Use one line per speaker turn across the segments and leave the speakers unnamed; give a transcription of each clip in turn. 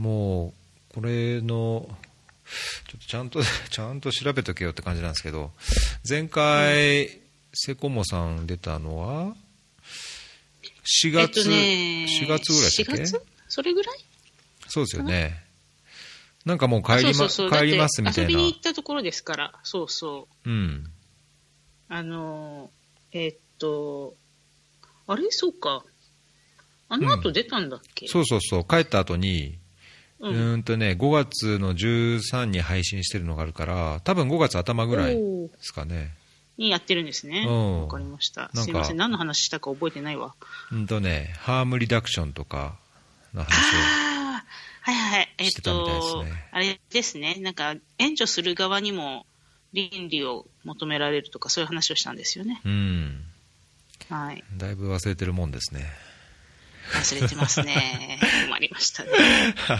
もう、これの、ちょっとちゃんと、ちゃんと調べとけよって感じなんですけど、前回、セコモさん出たのは、4月、
えっとね、
4月ぐらいだっけ
？4月？それぐらい？
そうですよね。なんかもう帰り,、ま、帰りますみたいな
遊び。に行ったところですから、そうそう。
うん。
あのー、えーっと、あれ？そうか。あの後出たんだっけ、
そうそうそう。帰った後に、う
うん
とね、5月の13に配信してるのがあるから、多分5月頭ぐらいですかね。
にやってるんですね。
うん
わかりました。すいません。何の話したか覚えてないわ。
うんとね、ハームリダクションとかの話を。
はいはい。えっ
してたみたいです
と、
ね
あれですね。なんか、援助する側にも倫理を求められるとか、そういう話をしたんですよね。
うん。
はい。
だいぶ忘れてるもんですね。
忘れてますね。困りましたね。
はい。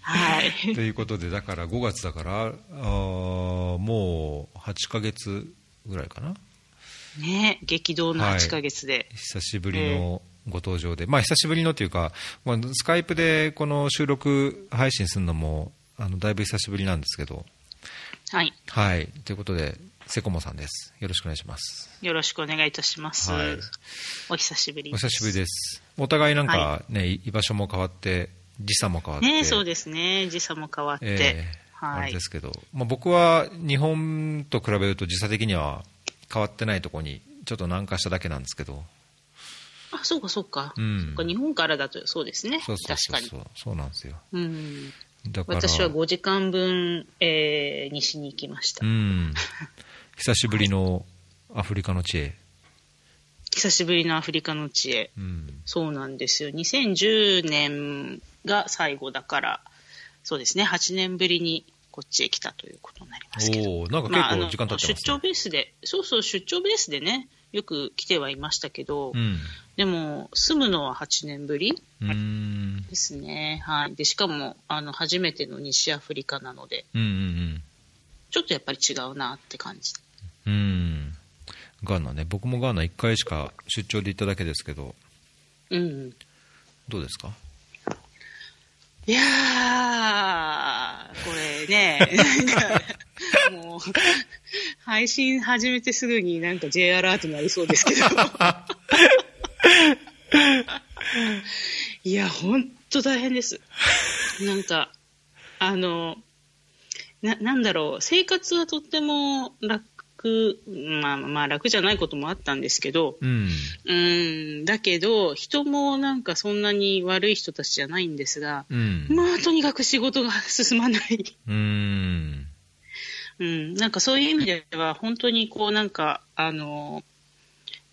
はい。
ということで、だから5月だから、あーもう8ヶ月ぐらいかな。
ね激動の
はい
8ヶ月で。
久しぶりのご登場で、まあ久しぶりのというか、まあ、スカイプでこの収録配信するのも、あのだいぶ久しぶりなんですけど、
はい。
はい。ということで、セコモさんです。よろしくお願いします。
よろしくお願いいたします。
はい
お久しぶり
お久しぶりです。お互いなんかね、居場所も変わって、時差も変わって。
ねそうですね。時差も変わって。
ええ
はい
あれで。すけど、まあ、僕は日本と比べると時差的には変わってないところにちょっと南下しただけなんですけど、
あ、そうかそうか。
うん
そっか日本からだとそうですね。
そうそうそう
確かに。
そうそうなんですよ
うん。
だから
私は5時間分、えー西に行きました。
うん 久しぶりのアフリカの地へ、
久しぶりのアフリカの地へ。
うん
そうなんですよ。2010年が最後だから、そうですね。8年ぶりにこっちへ来たということになりますけど。
なんか結構時間経ってますね、
出張ベースで、そうそう、出張ベースでね、よく来てはいましたけど、
うん
でも、住むのは8年ぶりですね。はい。で、しかも、あの、初めての西アフリカなので、
うんうん
ちょっとやっぱり違うなって感じ。
うんうんガーナね僕もガーナ1回しか出張で行っただけですけど
うん。
どうですか？
いやー、これね、なんか、もう、配信始めてすぐになんか J アラートになりそうですけど。いや、ほんと大変です。なんか、あの、な、なんだろう、生活はとっても楽、まあまあ楽じゃないこともあったんですけど、
うん。
うん、だけど、人もなんかそんなに悪い人たちじゃないんですが、
うん。
まあ、とにかく仕事が進まない。
うーん。
うん、なんかそういう意味では、本当にこうなんか、あの、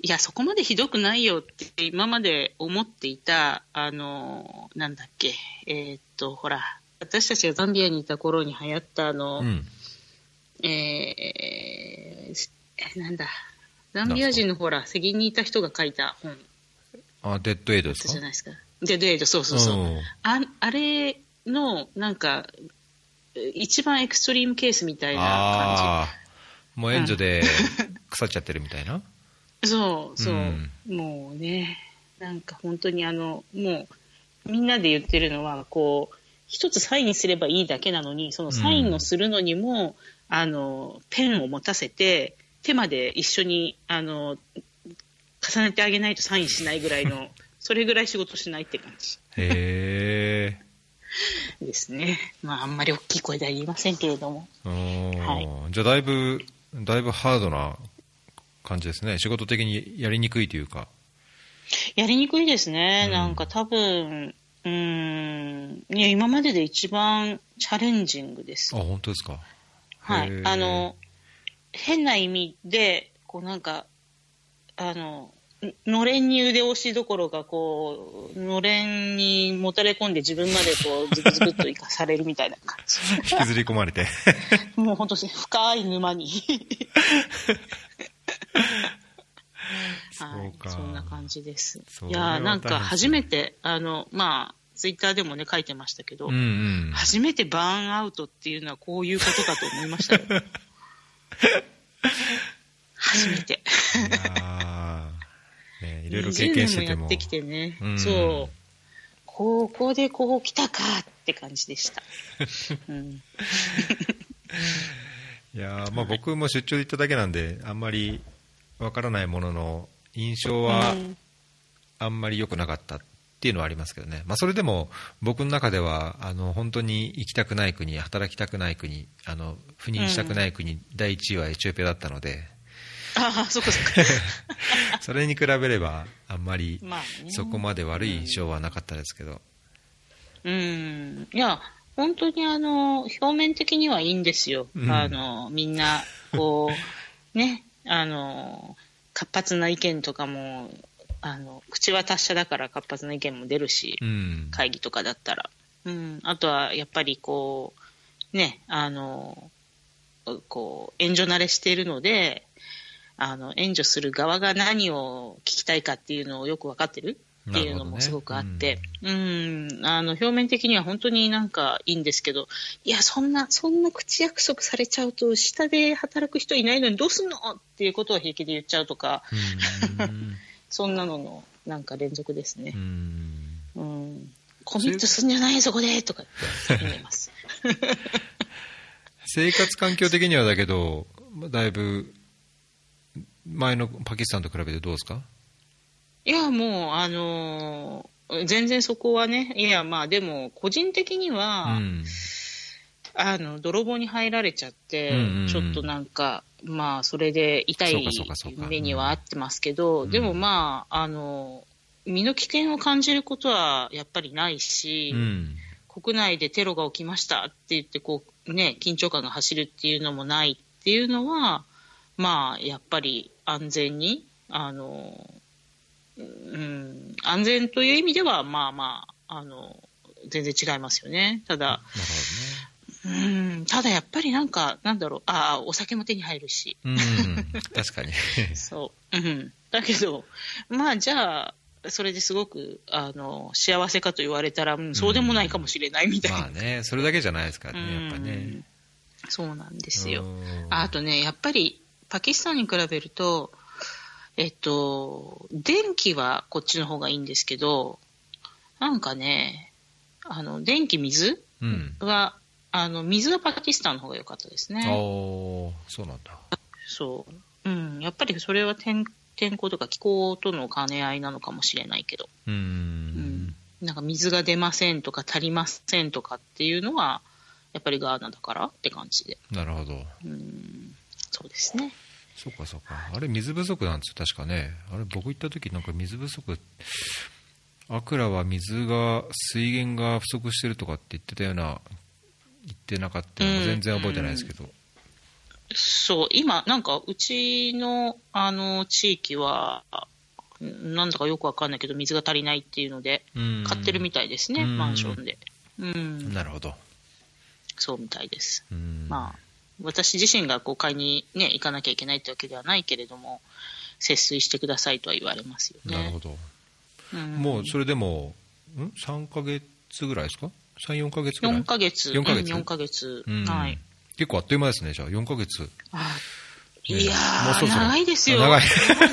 いや、そこまでひどくないよって今まで思っていた、あの、なんだっけ、えーっと、ほら、私たちがザンビアにいた頃に流行ったあの、
うん
えーえなんだ、ザンビア人のほら、責任にいた人が書いた本。
あデッドエイドですか？
じゃないですか。デッドエイド、そうそうそう。
うん。
ああれの、なんか、一番エクストリームケースみたいな
ああもう援助で腐っちゃってるみたいな、
感じ。そう、そう、
うん。
もうね、なんか本当にあの、もう、みんなで言ってるのは、こう、一つサインすればいいだけなのに、そのサインをするのにも、あの、ペンを持たせて、手まで一緒に、あの、重ねてあげないとサインしないぐらいの、それぐらい仕事しないって感じ。
へえ
ですね。まあ、あんまり大きい声では言いませんけれども。は
じゃあだいぶだいぶハードな感じですね仕事的にやりにくいというか
やりにくいですね。
うん
なんか多分、うーん、いや、今までで一番チャレンジングです
あ。本当ですか
はい。あの、変な意味で、こうなんか、あの、のれんに腕押しどころか、こう、のれんにもたれ込んで自分までこう、ズクズクっと生かされるみたいな感じ。
引きずり込まれて
もう本当に深い沼に。はい
そ
んな感じですいやーなんか初めて、あの、まあ、ツイッターでもね、書いてましたけど、
うんうん
初めてバーンアウトっていうのはこういうことかと思いましたよ。初めて。
ねいろいろ経験してて
20年もや
も
ってきてね、
うん
そう。ここでこう来たかって感じでした。うん、
いやーまあ僕も出張で行っただけなんで、あんまりわからないものの、印象は
うん
あんまり良くなかったっていうのはありますけどね、まあ、それでも僕の中ではあの本当に行きたくない国、働きたくない国、あの赴任したくない国、第1位はエチオピアだったので、
ああ、そっかそっか。
それに比べれば、あんまり
まあね
そこまで悪い印象はなかったですけど、
うん。いや、本当にあの、表面的にはいいんですよ。
うん
あの、みんな、こう、ね、あの、活発な意見とかも、あの、口は達者だから活発な意見も出るし、
うん、
会議とかだったら。うん。あとは、やっぱりこう、ね、あの、こう、援助慣れしているので、あの、援助する側が何を聞きたいかっていうのをよくわかってるっていうのもすごくあって、うん、あの、表面的には本当になんかいいんですけど、いや、そんな、そんな口約束されちゃうと、下で働く人いないのにどうすんのっていうことを平気で言っちゃうとか、
うん
そんなのの、なんか連続ですね
う。ん
うん。コミットすんじゃないそこでとかってます。
生活環境的にはだけど、だいぶ前のパキスタンと比べてどうですか？
いや、もう、あのー全然そこはね、いや、まあでも、個人的には、
うん
あの、泥棒に入られちゃって、
うんうんうん。
ちょっとなんか、まあ、それで痛い目にはあってますけど、
うん。
でもまあ、あの、身の危険を感じることはやっぱりないし、
うん。
国内でテロが起きましたって言って、こう、ね、緊張感が走るっていうのもないっていうのは、まあ、やっぱり安全に、あの、うん、安全という意味では、まあまあ、あの、全然違いますよね。ただ、
なる
うん、ただやっぱりなんか、なんだろう、ああ、お酒も手に入るし、
うん。確かに。
そう。うん。だけど、まあじゃあ、それですごく、あの、幸せかと言われたら、うん、そうでもないかもしれないみたいな。
まあねそれだけじゃないですからねやっぱね。
うんそうなんですよ。あとね、やっぱり、パキスタンに比べると、えっと、電気はこっちの方がいいんですけど、なんかね、あの、電気、水
うん。
は、あの、水はパキスタンの方が良かったですね。
おーそうなんだ
そう。うん。やっぱりそれは天天候とか気候との兼ね合いなのかもしれないけど、
う
うんん。なんか水が出ませんとか足りませんとかっていうのは、やっぱりガーナだからって感じで。
なるほど
うん。そうですね。
そうかそうかあれ水不足なんですよ確かねあれ僕行った時なんか水不足アクラは水が水源が不足してるとかって言ってたような言ってなかったのも全然覚えてないですけど、
そう、今、なんか、うちの、あの、地域は、なんだかよくわかんないけど、水が足りないっていうので、
うん。
買ってるみたいですね、
うん。
マンションで。うん。
なるほど、
そうみたいです。
うん。
まあ、私自身がこう買いに、ね、行かなきゃいけないってわけではないけれども、節水してくださいとは言われますよね。
なるほど、
うん。
もうそれでもん？3ヶ月ぐらいですか？34ヶ月ぐらい
？4ヶ月。
4ヶ月？
うん4ヶ月。
うん
はい。
結構あっという間ですねじゃあ4ヶ月
あ
ね
いやー、
もうそろそろ
長いですよ。
あ長い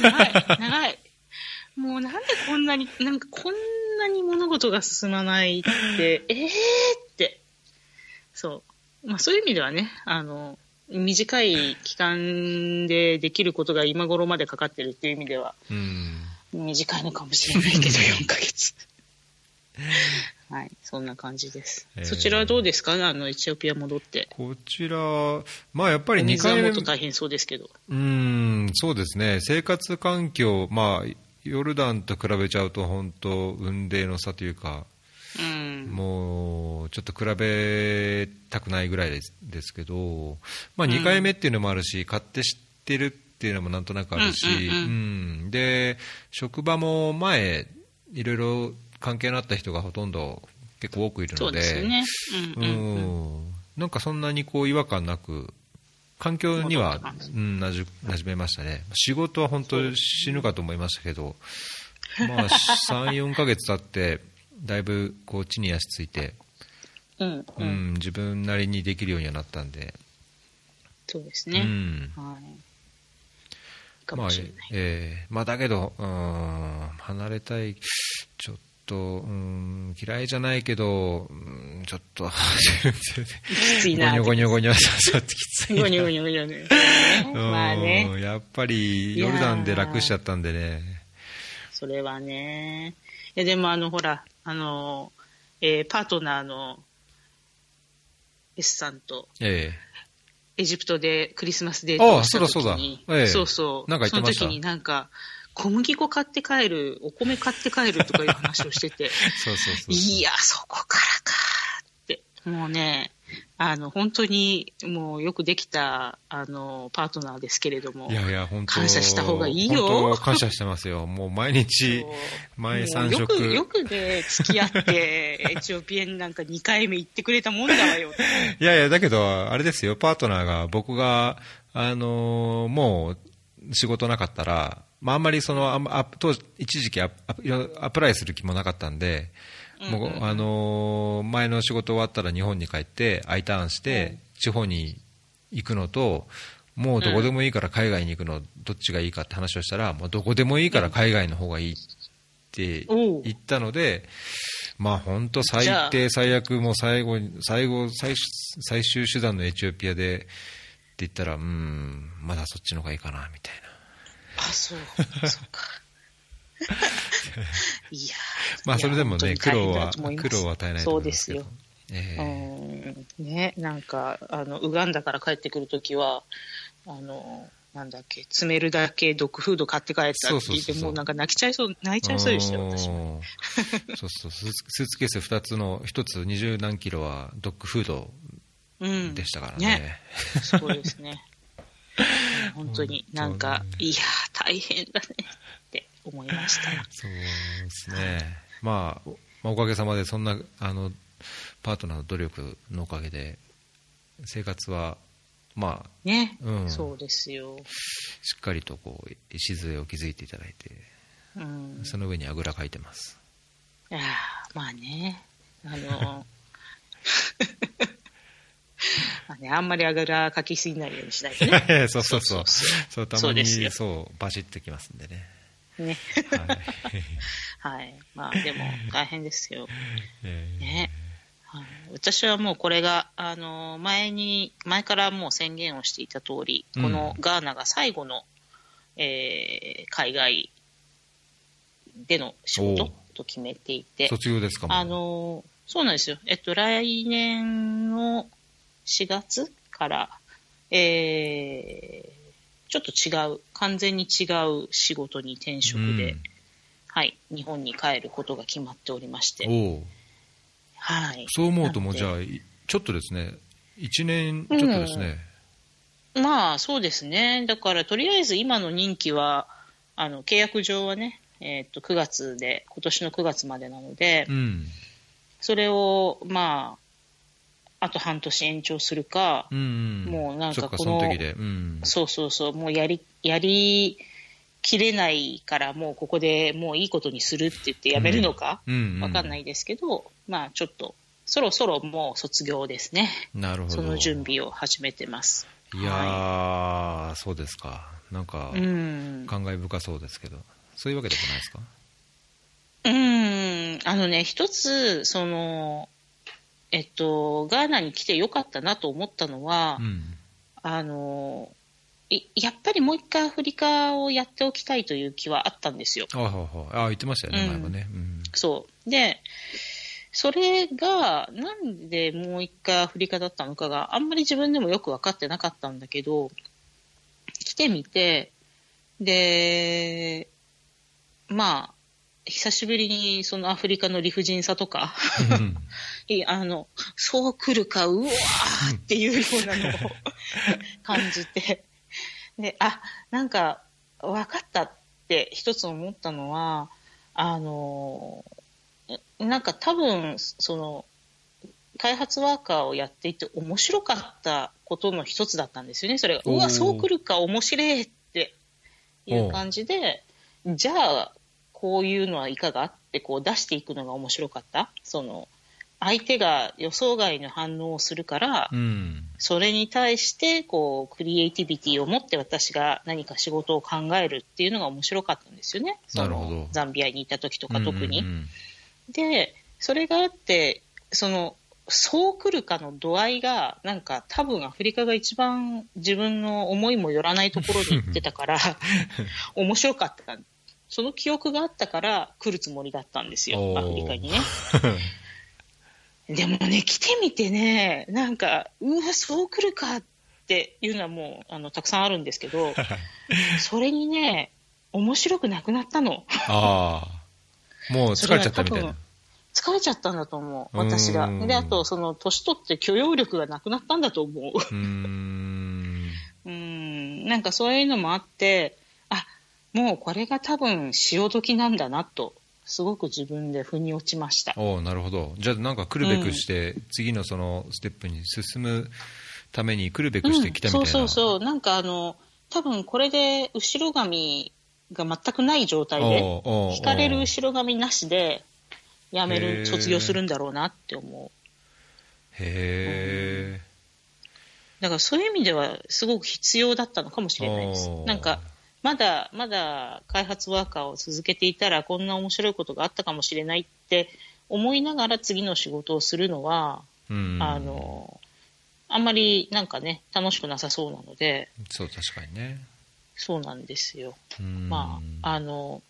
長い。長い。もうなんでこんなに、なんかこんなに物事が進まないって、えーって。そう。まあそういう意味ではね、あの、短い期間でできることが今頃までかかってるっていう意味では、
うん
短いのかもしれないけど、4ヶ月。はい、そんな感じです。
えー
そちらはどうですか？あの、エチオピア戻って。
こちらまあやっぱり2
水は
回目
も大変そうですけど。
うーんそうですね、生活環境、まあ、ヨルダンと比べちゃうと、本当、雲泥の差というか、
うん。
もうちょっと比べたくないぐらいですですけど、まあ、2回目っていうのもあるし、買って知ってるっていうのもなんとなくあるし、
うんうんうん
うんで職場も前、いろいろ関係のあった人がほとんど結構多くいるので。なんかそんなにこう違和感なく、環境にはうん、なじ馴染めましたね、仕事は本当、死ぬかと思いましたけど、まあ、3、4ヶ月経って、だいぶこう地に足ついて、
うん
う
うん
ん、自分なりにできるようにはなったんで、う
そうですね。
ん。
はい。か
まあ
もしれない。
えーまあ、だけど、うん、離れたい、ちょっと、うん、嫌いじゃないけど、うんちょっと、
きついな。
ゴニョゴニョゴニョ、そうきついな。
ゴニョゴニョゴニョね。まあね。
うんやっぱり、ヨルダンで楽しちゃったんでね。
それはね。いや、でもあの、ほら、あの、えーパートナーの S さんと、
え
エジプトでクリスマスデートをした時に、
あそうだそうだええ
そうそう。
なんか言ってました？
その時になんか、小麦粉買って帰る、お米買って帰るとかいう話をしてて、
えそうそうそう。
いや、そこからかって。もうね、あの、本当に、もうよくできた、あの、パートナーですけれども。
いやいや、本当
感謝した方がいいよ
本当感謝してますよ。もう毎日
そう、
毎
もう
三食。
よく、よくね、付き合って、エチオピアになんか2回目行ってくれたもんだわよ。
いやいや、だけど、あれですよ、パートナーが、僕が、あのーもう、仕事なかったら、まあ、あんまりその、あ当時、一時期アアプライする気もなかったんで、もう、あのー前の仕事終わったら日本に帰って、I ターンして、地方に行くのと、もうどこでもいいから海外に行くの、どっちがいいかって話をしたら、もうどこでもいいから海外の方がいいって言ったので、まあ本当最低最悪もう最後に、最後、最終最終手段のエチオピアでって言ったら、うん、まだそっちの方がいいかな、みたいな。
あ、そう、そうか。いやー
まあそれでもね、苦労は苦労は与えないと思いますけど。
そう
え
うんね、なんか、あの、ウガンダから帰ってくるときは、あの、なんだっけ、詰めるだけドッグフード買って帰ったって言って、もうなんか泣きちゃいそう、泣いちゃいそうでしたよ、私も。
そうそう、スーツケース2つの、1つ二十何キロはドッグフード
うん。
でしたから
ね
ね。
すごいですね。本当に、なんか、いやー、大変だねって思いました。
そうですね。まあ、おまあ、おかげさまでそんな、あの、パートナーの努力のおかげで、生活は、まあ、
ね、
うん
そうですよ。
しっかりとこう、礎を築いていただいて、
うん。
その上にあぐらかいてます。
いやーまあね、あの、まあね、あんまりあぐらかきすぎないようにしないとね。
そうそうそう。
そう
たまに、
そう
そう、バシッてきますんでね。
ね。
はい。
はい。まあでも大変ですよ。
えー
ね。はい、私はもうこれが、あの、前に、前からもう宣言をしていた通り、
うん
このガーナが最後の、えー海外での仕事と決めていて、
卒業ですか
あの、そうなんですよ。えっと、来年の4月から、えーちょっと違う、完全に違う仕事に転職で、
うん
はい、日本に帰ることが決まっておりまして、はい。
そう思うともじゃあ、いちょっとですね、1年ちょっとですね、
まあ、そうですね。だから、とりあえず今の任期は、あの、契約上はね、えっと、9月で、今年の9月までなので、
うん。
それを、まあ、あと半年延長するか、
うんうん。
もうなんかこの。
うん。
そうそうそう、もうやり、やりきれないから、もうここでもういいことにするって言ってやめるのか、
うんうん
わかんないですけど、まあちょっと、そろそろもう卒業ですね。
なるほど。
その準備を始めてます。
いやー、そうですか。なんか、
うん。
感慨深そうですけど、そういうわけでもないですか？
うん、あのね、一つ、その、えっと、ガーナに来てよかったなと思ったのは、
うん。
あの、いやっぱりもう一回アフリカをやっておきたいという気はあったんですよ。
あ。あ言ってましたよね、
うん
前もね。うん。
そう。で、それが、なんでもう一回アフリカだったのかがあんまり自分でもよく分かってなかったんだけど、来てみて、で、まあ、久しぶりにそのアフリカの理不尽さとか、
うん。
あの、そう来るか、うわーっていうようなのを感じて、で、あ、なんか、分かったって一つ思ったのは、あの、なんか多分、その、開発ワーカーをやっていて面白かったことの一つだったんですよね。それが、うわ、そう来るか、面白いっていう感じで、じゃあ、こういうのはいかがってこう出していくのが面白かった？その、相手が予想外の反応をするから、
うん。
それに対して、こう、クリエイティビティを持って私が何か仕事を考えるっていうのが面白かったんですよね。そのザンビアにいた時とか特に。
うんうん
で、それがあって、その、そう来るかの度合いが、なんか多分アフリカが一番自分の思いもよらないところに行ってたから、面白かった。その記憶があったから来るつもりだったんですよ、アフリカにね。でもね、来てみてね、なんか、うわ、そう来るかっていうのはもう、あの、たくさんあるんですけど、それにね、面白くなくなったの。
ああ。もう疲れちゃったみたいな。
疲れちゃったんだと思う、私が。で、あと、その、年取って許容力がなくなったんだと思う。
うーん。
うーん、なんかそういうのもあって、あ、もうこれが多分潮時なんだなと、すごく自分で腑に落ちました。
おおなるほど。じゃあなんか来るべくして、次のそのステップに進むために来るべくして来たみたいな。
うん、そうそうそう。なんかあの、多分これで後ろ髪が全くない状態で、引かれる後ろ髪なしで、辞める、卒業するんだろうなって思う。
へえ。
だからそういう意味ではすごく必要だったのかもしれないですなんか、まだ、まだ開発ワーカーを続けていたらこんな面白いことがあったかもしれないって思いながら次の仕事をするのは、
うん。
あの、あんまりなんかね、楽しくなさそうなので、
そう、確かにね。
そうなんですよ。
うん
まあ、あの、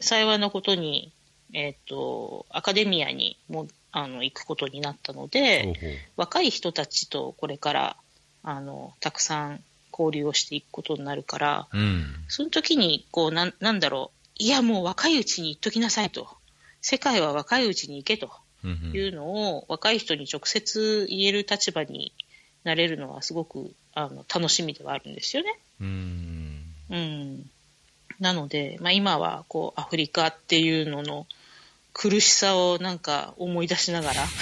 幸いなことに、えっ、と、アカデミアにもあの行くことになったので、若い人たちとこれから、あの、たくさん交流をしていくことになるから、
うん。
その時に、こう、なん、なんだろう、いや、もう若いうちに言っときなさいと。世界は若いうちに行けというのを、若い人に直接言える立場になれるのはすごく、あの、楽しみではあるんですよね。
うん。
うん。なので、まあ今は、こう、アフリカっていうのの苦しさをなんか思い出しながら。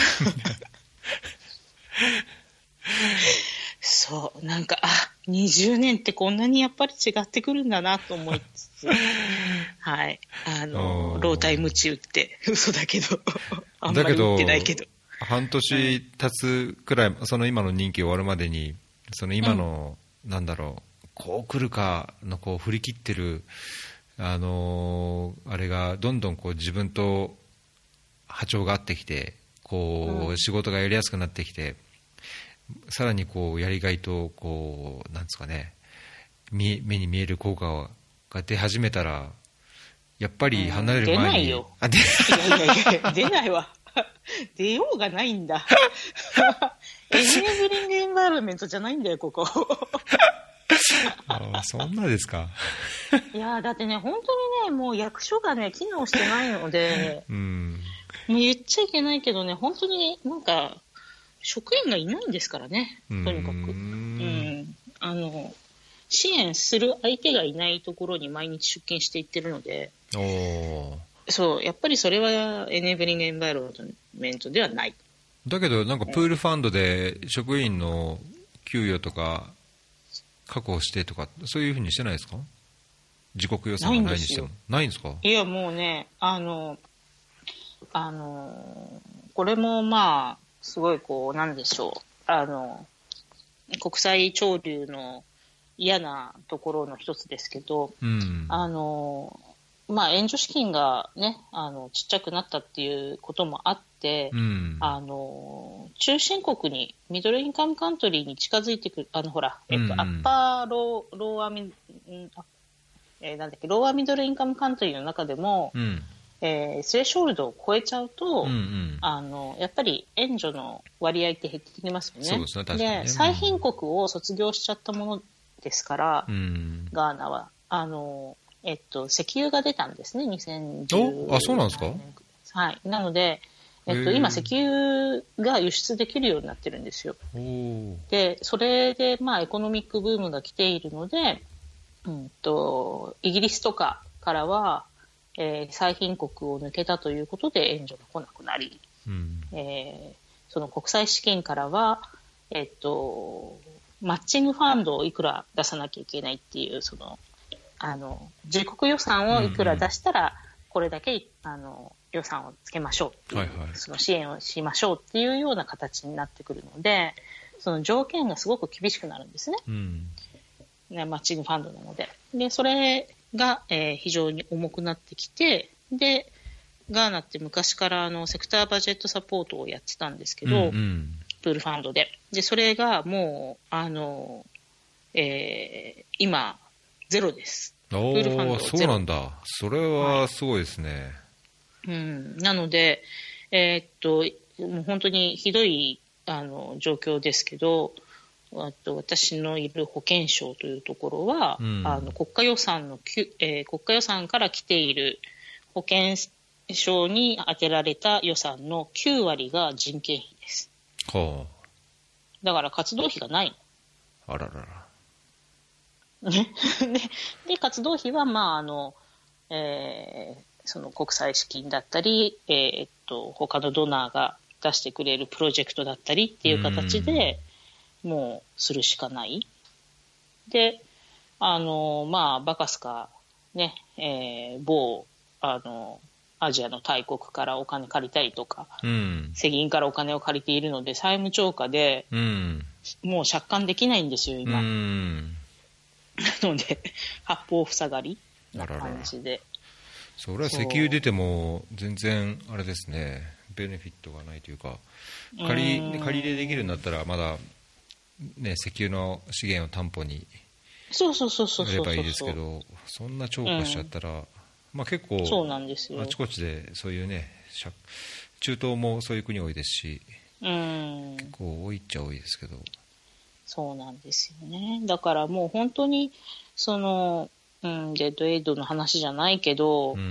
そう、なんか、あ、20年ってこんなにやっぱり違ってくるんだなと思いつつ、はい。あ
お
の、
ー
老体無知打って、嘘だけど、あんまり
だけど
打ってないけど。
半年経つくらい、その今の任期終わるまでに、その今の、なんだろう、こう来るかのこう振り切ってる、あのーあれがどんどんこう自分と波長が合ってきて、こ
う
う仕事がやりやすくなってきて、さらにこうやりがいと、こう、なんですかね、目に見える効果が出始めたら、やっぱり離れる前に、
うん出ないよ
あで
いやいやいや、出ないわ。出ようがないんだ。エネーブリングエンバイロメントじゃないんだよ、ここ。
あそんなですか。
いやーだってね、本当にね、もう役所がね、機能してないので、
うん。
もう言っちゃいけないけどね、本当になんか、職員がいないんですからね、とにかく。
う
うんん。あの、支援する相手がいないところに毎日出勤していってるので、そう、やっぱりそれはエネーブリングエンバイロメントではない。
だけど、なんかプールファンドで職員の給与とか確保してとか、そういうふうにしてないですか？自国予算がないにしても。ないんですか？
いや、もうね、あの、あの、これもまあ、すごいこう、なんでしょう。あの、国際潮流の嫌なところの一つですけど、
うん。
あの、まあ、援助資金がね、あの、ちっちゃくなったっていうこともあって、
うん。
あの、中心国に、ミドルインカムカントリーに近づいてくる、あの、ほら、えっと、
うんうん
アッパーロー、ローアミ、えーなんだっけ、ローアミドルインカムカントリーの中でも、
うん。
えースレッショールドを超えちゃうと、
うんうん。
あの、やっぱり援助の割合って減ってきますよね。
ですね
最貧国を卒業しちゃったものですから、
うん。
ガーナは。あの、えっと、石油が出たんですね、2010
おあそうなんですか？
はい。なので、えっと、今、石油が輸出できるようになってるんですよ。で、それで、まあ、エコノミックブームが来ているので、うんと、イギリスとかからは、えー最貧国を抜けたということで援助が来なくなり、
うん。
えーその国際資金からは、えっと、マッチングファンドをいくら出さなきゃいけないっていう、その、あの、自国予算をいくら出したら、これだけ、あの、予算をつけましょう、
はいはい
その支援をしましょうっていうような形になってくるので、その条件がすごく厳しくなるんですね。
うん。
ねマッチングファンドなので。で、それが、えー非常に重くなってきて、で、ガーナって昔からあのセクターバジェットサポートをやってたんですけ
うん
ど、
うん。
プールファンドで。で、それがもう、あの、えー今、ゼロです。
お
プールファンド
ーそうなんだ。それはすごいですね、
うん、なので、えーっと、もう本当にひどいあの状況ですけど、あと私のいる保健省というところは、
うん
あの国家予算のえー国家予算から来ている保健省に充てられた予算の9割が人件費です。
は
だから活動費がない。
ああららら
でで、活動費は、まあ、あの、えーその国際資金だったり、えーっと、他のドナーが出してくれるプロジェクトだったりっていう形で、もうするしかない。で、あの、まあ、バカスカ、ね、えー某、あの、アジアの大国からお金借りたりとか、
うん。
世銀からお金を借りているので、債務超過で
うん。
もう借款できないんですよ、
う
今。
ん。
なので、八方塞がりな感じで。
それは石油出ても全然あれですね。ベネフィットがないというか借
うん。
り借り入れできるんだったらまだね石油の資源を担保に
そうそうそうそうそうそう。
やればいいですけどそんな超過しちゃったら、まあ結構
そうなんですよ
あ。ちこちでそういうね借中東もそういう国多いですし
うん。
結構多いっちゃ多いですけど
そうなんですよね。だからもう本当に、その、うん、デッドエイドの話じゃないけど、
うん
うん、っ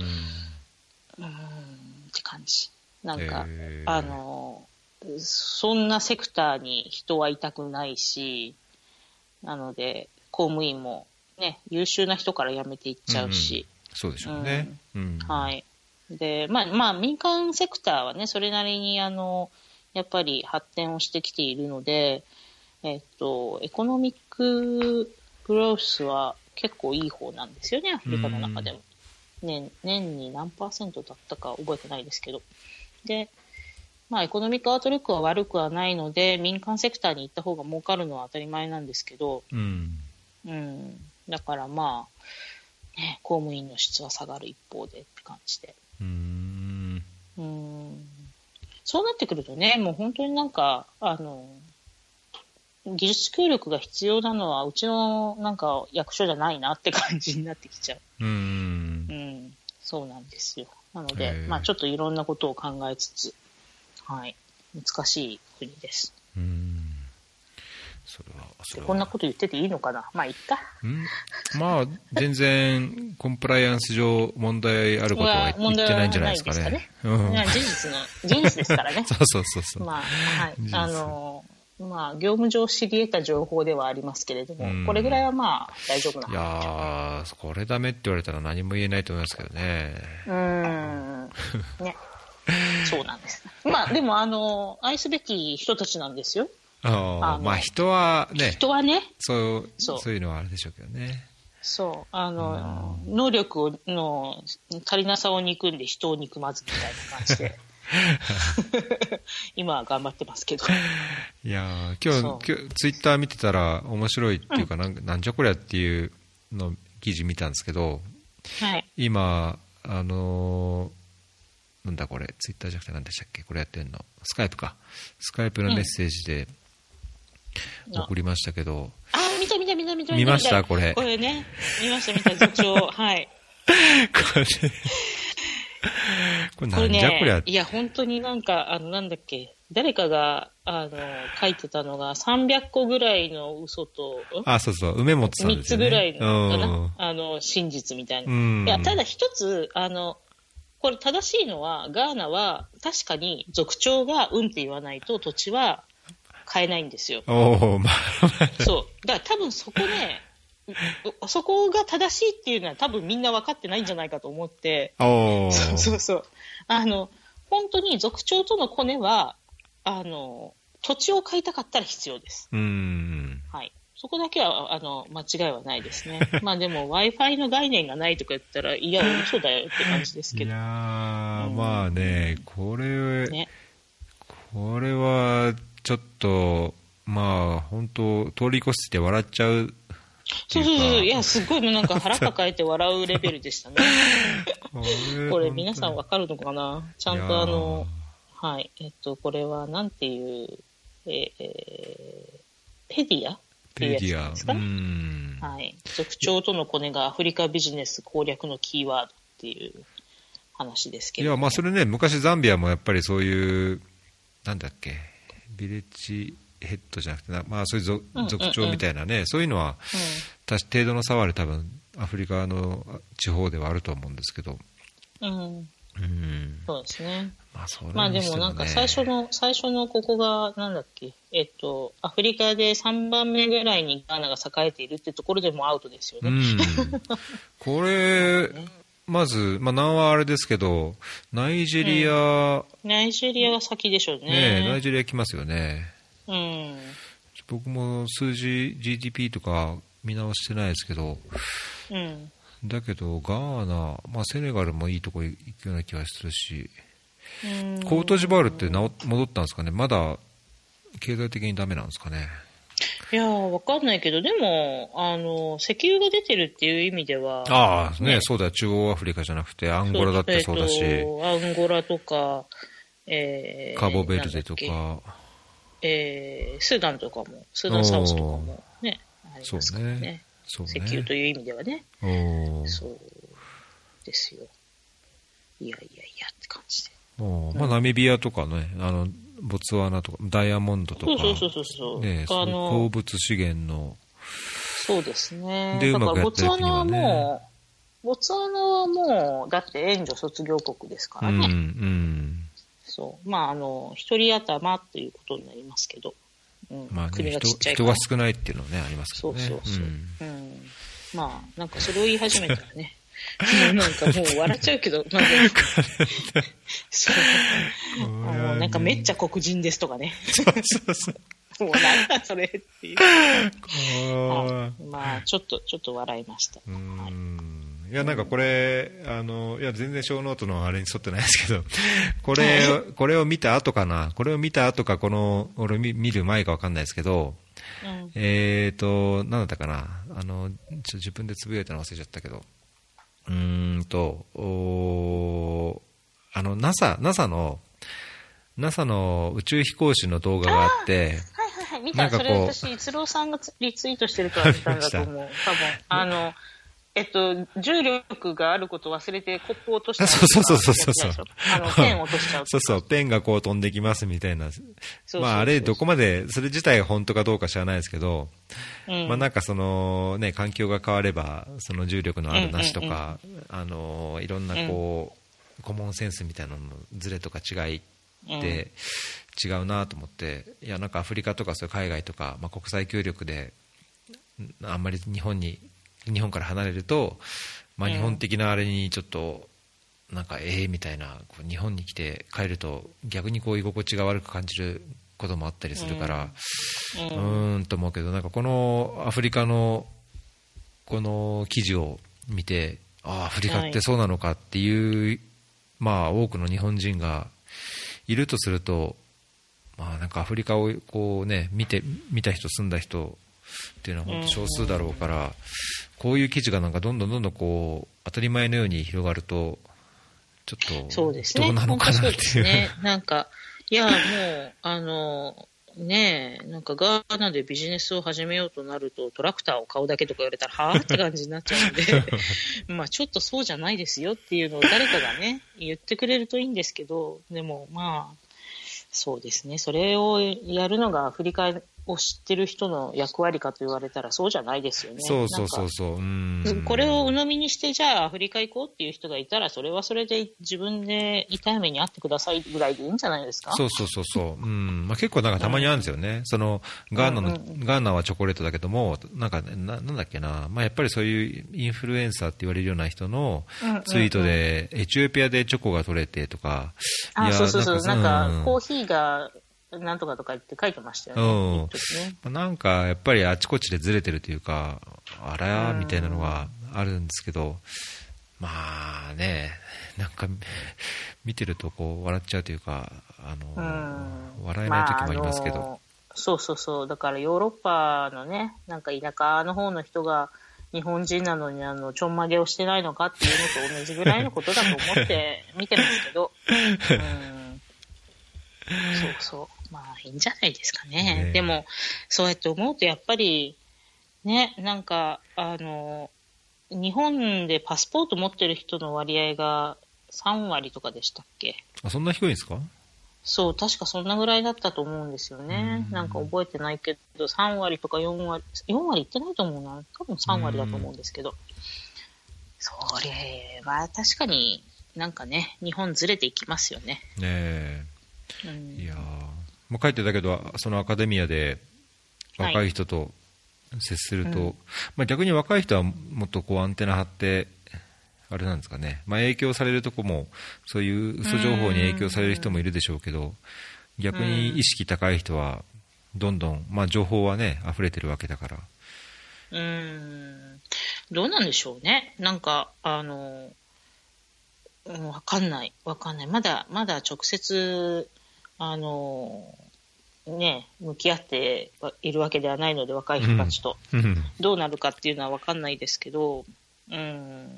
て感じ。なんか、
へー
あの、そんなセクターに人はいたくないし、なので、公務員もね、優秀な人から辞めていっちゃうし、
そうでしょうね、うん
はい。で、まあ、まあ、民間セクターはね、それなりに、あの、やっぱり発展をしてきているので、えっと、エコノミックグロースは結構いい方なんですよね、アフリカの中でも。年、年に何パーセントだったか覚えてないですけど。で、まあ、エコノミックアウトルックは悪くはないので、民間セクターに行った方が儲かるのは当たり前なんですけど、
うん
うん。だからまあ、ね、公務員の質は下がる一方でって感じで。
うん
うん。そうなってくるとね、もう本当になんか、あの、技術協力が必要なのは、うちのなんか役所じゃないなって感じになってきちゃう。
うん
うん。そうなんですよ。なの
へ
で、
ー
まあちょっといろんなことを考えつつ、はい。難しい国です。
うん。それはそれは。
こんなこと言ってていいのかな？まあいっか。
うん。まあ全然コンプライアンス上問題あることは言ってないんじゃないですかね。うん。
事実の、事実ですからね。
そうそうそうそう、
まあ、はい。あの、まあ、業務上知り得た情報ではありますけれども、
うん。
これぐらいはまあ、大丈夫ない
やーこれダメって言われたら何も言えないと思いますけどね。
うーん。ね。そうなんです。まあ、でも、あの、愛すべき人たちなんですよ。
あ
あの
ーまあ人はね
人はね、
そう
そう
いうのはあるでしょうけどね
そう、あの、能力をの足りなさを憎んで人を憎まずみたいな感じで、今は頑張ってますけど。
いやー今日今日ツイッター見てたら面白いっていうか、なんかなんじゃこりゃっていうの記事見たんですけど
はい。
今あのーなんだこれツイッターじゃなくて何でしたっけこれやってんの？スカイプか。スカイプのメッセージで
うん
送りましたけど、
あー、見た見た見た見た
見ました？これ。
これね、見ました見た、座長。はい。
これこれ
これ
なんじゃこりゃ。
ね、いや、本当になんか、あの、なんだっけ、誰かが、あの、書いてたのが、300個ぐらいの嘘と、ん？
あそうそう。梅本さん
3
ですよね。
つぐらいのあの、真実みたいな。
うん。
いや、ただ一つ、あの、これ正しいのは、ガーナは確かに族長がうんって言わないと土地は買えないんですよ。
おおまあ
そう。だから多分そこね、うそこが正しいっていうのは多分みんな分かってないんじゃないかと思って、そうそうそう。あの、本当に族長とのコネは、あの、土地を買いたかったら必要です。
うん
はい。そこだけは、あの、間違いはないですね。まあでも Wi-Fi の概念がないとか言ったら、いや、嘘だよって感じですけど。
いやー
うん
まあねこれ、
ね。
これはちょっとまあ本当通り越して笑っちゃう
そうそうそう。
い
や、すごいもうなんか腹抱えて笑うレベルでしたね。
こ
これ皆さんわかるのかな？ちゃんとあの、はい、えっと、これはなんていう、えーえーペディア？
ペディア
はい。族長とのコネがアフリカビジネス攻略のキーワードっていう話ですけど、
いや、まあそれね、昔ザンビアもやっぱりそういう、なんだっけ、ビレッジヘッドじゃなくてな、まあそういう族
うんうんうん
族長みたいなね、そういうのは、た程度の差はある多分、アフリカの地方ではあると思うんですけど、
うん。うん。
うん。
そうですね。
まあそれ
まあでもなんか
ね
最初の、最初のここが、なんだっけ、えっと、アフリカで3番目ぐらいにガーナが栄えているってところでもアウトですよね。
うん。これ、まず、まあ南はあれですけど、ナイジェリア、
ナイジェリアが先でしょう
ね
ね。
ナイジェリア来ますよね。
うん。
僕も数字、GDP とか見直してないですけど、
うん。
だけど、ガーナ、まあ、セネガルもいいとこ行くような気がするし、
うん
コートジバールって直戻ったんですかね、まだ経済的にダメなんですかね？
いやー、わかんないけど、でも、あの、石油が出てるっていう意味では、
ああ、ねそうだ、中央アフリカじゃなくて、アンゴラだってそうだし、
えっとアンゴラとか、えー
カボベルデとか、
け？えースーダンとかも、スーダンサウスとかもね、ありますからね。
そうね
石
ね。
油という意味ではね。そうですよ。いやいやいやって感じで。
まあ、ナミビアとかね、あの、ボツワナとか、ダイヤモンドとか、
そうそうそうそう。
ね、
あの
鉱物資源の、
そうですね。
で
だから、
うまくやってる
ボツワナは
国はね
もう、ボツワナはもう、だって援助卒業国ですか
うん、う
らね。
ん。
そう。まあ、あの、一人頭っていうことになりますけど。うん。
まあね、
国が
人
ちっちゃいから
人が。少ないっていうのはね、ありますけ
そ
どね。
うそうそう。
ん
うん。まあ、なんかそれを言い始めたらね。もうなんかもう笑っちゃうけど、まあでもそう。あのなんかめっちゃ黒人ですとかね。
そうそう。
もうなんだそれっていう。
あ
はいまあ、ちょっと、ちょっと笑いました。
ーうんいや、なんかこれ、あの、いや、全然小ノートのあれに沿ってないですけど、これを、これを見た後かな、これを見た後か、この、俺見見る前かわかんないですけど、
うん。
えーと、なんだったかな、あの、ちょっと自分でつぶやいたの忘れちゃったけど、うーんと、あの、NASA、NASA の、NASA の宇宙飛行士の動画があって、
はいはいはい。見た。
なんかこう
それ私、逸郎さんがつリツイートしてるから見たんだと思う。多分。あの、えっと、重力があることを忘れてコップを落としちゃう。
そうそうそうそうそう
あの、ペンを落としちゃう。
そうそう、ペンがこう飛んできますみたいな。まああれ、どこまで、それ自体が本当かどうか知らないですけど、
うん
まあなんかそのね、環境が変われば、その重力のあるなしと
うんうん
か、あの、いろんなこう、コモンセンスみたいなののズレとか違いって違うなと思って、いやなんかアフリカとかそういう海外とか、まあ国際協力で、あんまり日本に、日本から離れると、まあ日本的なあれにちょっと、なんかええみたいな、こう日本に来て帰ると逆にこう居心地が悪く感じることもあったりするから、
う
うんーんと思うけど、なんかこのアフリカのこの記事を見て、ああ、アフリカってそうなのかっていう、まあ多くの日本人がいるとすると、まあなんかアフリカをこうね、見て、見た人、住んだ人っていうのは本当少数だろうから、こういう記事がなんかどんどんどんどんこう、当たり前のように広がると、ちょっと。どうなのかなっていう。
そうですね。なんか、いや、もう、あの、ねえ、なんかガーナでビジネスを始めようとなると、トラクターを買うだけとか言われたら、はぁって感じになっちゃうんで、まあちょっとそうじゃないですよっていうのを誰かがね、言ってくれるといいんですけど、でもまあ、そうですね。それをやるのがアフリカを知ってる人の役割かと言われたらそうじゃないですよね。
そうそうそうそう。うーん
これを鵜呑みにして、じゃあアフリカ行こうっていう人がいたら、それはそれで自分で痛い目に遭ってくださいぐらいでいいんじゃないですか？
そうそうそうそう。うん。まあ、結構なんかたまにあるんですよね。その、ガーナの、
うんうん
ガーナはチョコレートだけども、なんか、ななんだっけな。まあ、やっぱりそういうインフルエンサーって言われるような人の
うんうんうん
ツイートで、エチオピアでチョコが取れてとか。い
あ、
や
そうそうそう。なんか、
うん
コーヒーが、なんとかとか言って書いてましたよね。
うん。なんか、やっぱりあちこちでずれてるというか、あらーみたいなのがあるんですけど、まあね、なんか、見てるとこう、笑っちゃうというか、あの、
うん。
笑えない時もありますけど。
あのそうそうそう。だからヨーロッパのね、なんか田舎の方の人が、日本人なのにあのちょんまげをしてないのかっていうのと同じぐらいのことだと思って見てますけど、うん、そうそうまあいいんじゃないですかね
ね
でもそうやって思うとやっぱりねなんかあの日本でパスポート持ってる人の割合が3割とかでしたっけ？
あそんな低いんですか？
そう、確かそんなぐらいだったと思うんですよね。
うん
なんか覚えてないけど、3割とか4割、4割いってないと思うな。多分3割だと思うんですけど。それは確かになんかね、日本ずれていきますよね。
ねえ
うん
いやーもう帰ってたけどそのアカデミアで若い人と接すると、
うん
まあ、逆に若い人はもっとこうアンテナ張ってあれなんですかね、まあ、影響されるとこもそういう嘘情報に影響される人もいるでしょうけど逆に意識高い人はどんどん、まあ、情報はね溢れてるわけだから
うーん。どうなんでしょうね。なんか、あの、うんわかんない。わかんない。まだ、まだ直接、あの、ね、向き合っているわけではないので、若い人たちと。
うん
どうなるかっていうのは分かんないですけど、うん、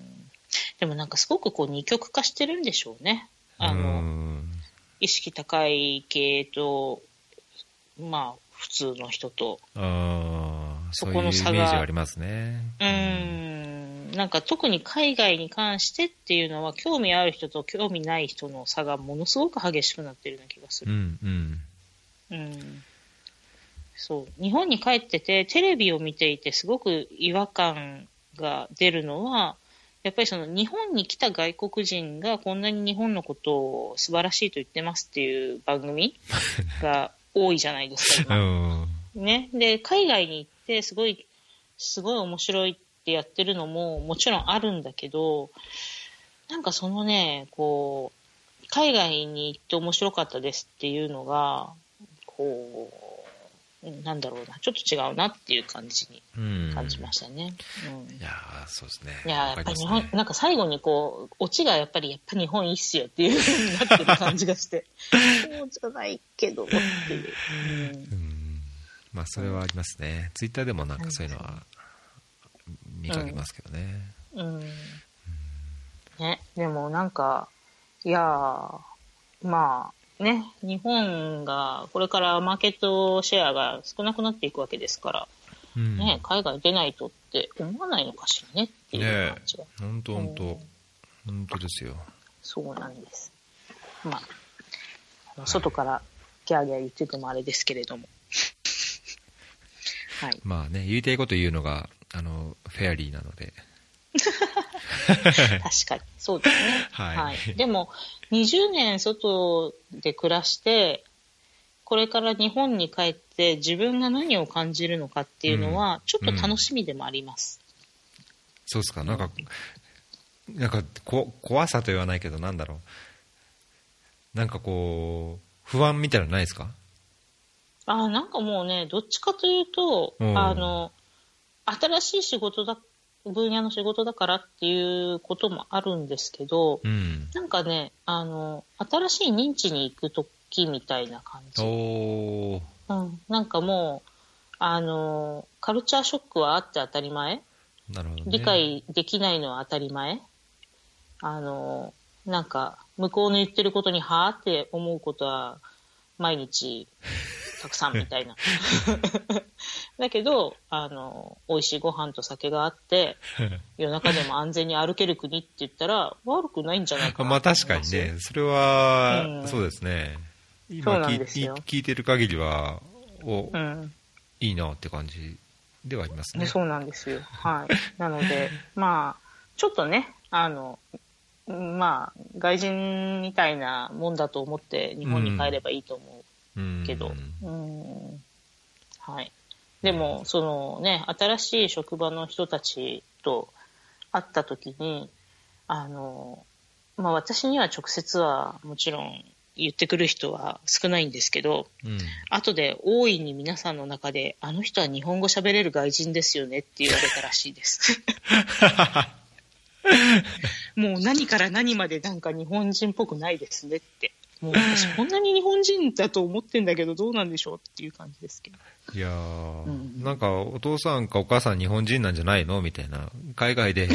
でもなんかすごくこう二極化してるんでしょうね。あ
う
の、
ん
意識高い系と、まあ、普通の人と。
あー
そ
そういうイメージ
この差が
がありますね
うん、なんか特に海外に関してっていうのは、興味ある人と興味ない人の差がものすごく激しくなってるような気がす
う
る。
んうん
うん。そう。日本に帰ってて、テレビを見ていて、すごく違和感が出るのは、やっぱりその日本に来た外国人がこんなに日本のことを素晴らしいと言ってますっていう番組 が多いじゃないですか、ね。で、海外に行って、すごい、すごい面白いってやってるのももちろんあるんだけど、なんかそのね、こう、海外に行って面白かったですっていうのが、こう、なんだろうな、ちょっと違うなっていう感じに
うん。
感じましたね。うん。
いやーそうですね。
いや、やっぱり日本、
ね
なんか最後にこう、オチがやっぱり、やっぱ日本いいっすよっていう風になってる感じがして、そうじゃないけど、っていう。うん。
うん。まあそれはありますね、ツイッターでもなんかそういうのは見かけますけどね、
うん。ね、でもなんか、いやー、まあ、ね、日本が、これからマーケットシェアが少なくなっていくわけですから、
うん
ね、海外出ないとって思わないのかしらねっていう感じが。
本当本
うん
当本当ですよ
そうなんです。まあ、あの外からギャーギャー言っててもあれですけれども。はい。
まあね言いたいこと言うのがあのフェアリーなので。
確かに。そうですね。
はい。
でも、20年外で暮らして、これから日本に帰って自分が何を感じるのかっていうのは、ちょっと楽しみでもあります。
そうですか？なんかなんかこ怖さと言わないけどなんだろう。なんかこう不安みたいなのないですか？
ああ、なんかもうね、どっちかというと、
うん。
あの、新しい仕事だ、分野の仕事だからっていうこともあるんですけど、
うん。
なんかね、あの、新しい認知に行くときみたいな感じ。うん。なんかもう、あの、カルチャーショックはあって当たり前。
なるほど、ね、
理解できないのは当たり前。あの、なんか、向こうの言ってることにはーって思うことは、毎日、たくさんみたいな。だけど、あの、美味しいご飯と酒があって、夜中でも安全に歩ける国って言ったら、悪くないんじゃないかな
まあ確かにね、それは、
うん
そうですね。今聞聞いてる限りは、お、
うん。
いいなって感じではありますね。
ねそうなんですよ。はい。なので、まあ、ちょっとね、あの、まあ、外人みたいなもんだと思って日本に帰ればいいと思
うん
うけど、うん、はい。でも、そのね、新しい職場の人たちと会った時に、あの、まあ私には直接はもちろん言ってくる人は少ないんですけど、
うん
後で大いに皆さんの中で、あの人は日本語喋れる外人ですよねって言われたらしいです。もう何から何までなんか日本人っぽくないですねって。もう私こんなに日本人だと思ってんだけどどうなんでしょうっていう感じですけど。
いやー、
うん
なんかお父さんかお母さん日本人なんじゃないの？みたいな。海外で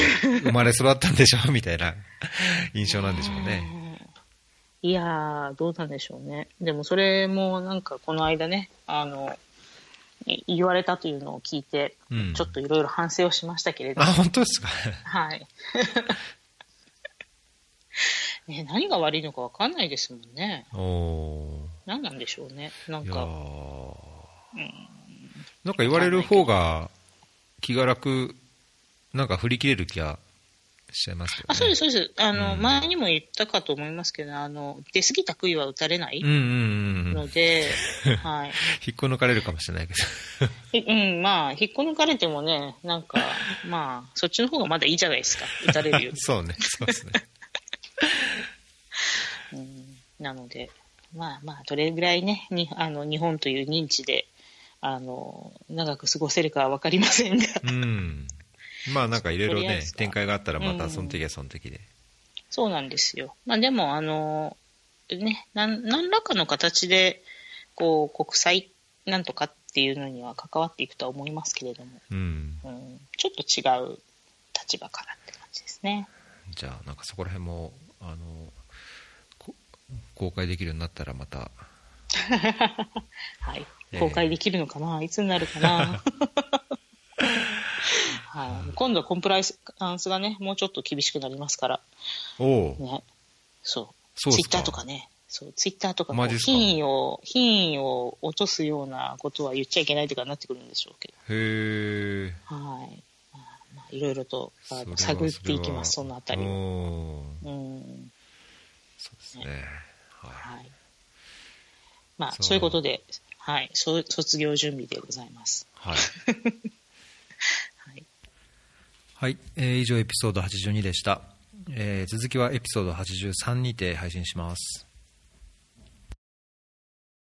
生まれ育ったんでしょ？みたいな 印象なんでしょうね。
いやー、どうなんでしょうね。でもそれもなんかこの間ね、あの、い言われたというのを聞いて、
うん
ちょっといろいろ反省をしましたけれど
あ、
も、
本当ですか？
はい。ね、何が悪いのかわかんないですもんね。
お
何なんでしょうね。なんか、
ーなんか言われる方が気が楽、なんか振り切れる気がしちゃいますけど、ね。
あ、そうです、そうです。あの、
うん
前にも言ったかと思いますけど、あの、出過ぎた杭は打たれない
うんうんうんうん。
ので、はい。
引っこ抜かれるかもしれないけど。
えうん、まあ、引っこ抜かれてもね、なんか、まあ、そっちの方がまだいいじゃないですか。打たれるより。
そうね、そうですね。
うん、なので、まあまあ、どれぐらいね、にあの日本という認知で、あの、長く過ごせるかはわかりませんが、
うん。まあなんかいろいろね展開があったらま
うん
たその時はその時で。
そうなんですよ。まあでも、あの、ね、なん何らかの形で、こう、国際なんとかっていうのには関わっていくとは思いますけれども、
うん。
うん、ちょっと違う立場からって感じですね。
じゃあなんかそこら辺も、あの、こ公開できるようになったらまた、
はい
ええ。
公開できるのかな、いつになるかな？はい、今度はコンプライアンスがね、もうちょっと厳しくなりますから、
おお、
ね。そう。
そう
ツイッターとかね。そう、ツイッターとか品位を、品位を落とすようなことは言っちゃいけないとかになってくるんでしょうけど。
へえ。
はい。いろいろとあの探っていきます、そのあたりうん。
そうですね。は
はい。まあ、
そう
そういうことで、はい、そ卒業準備でございます。
い。はい。
はい。
はい、えー以上エピソード82でした、えー続きはエピソード83にて配信します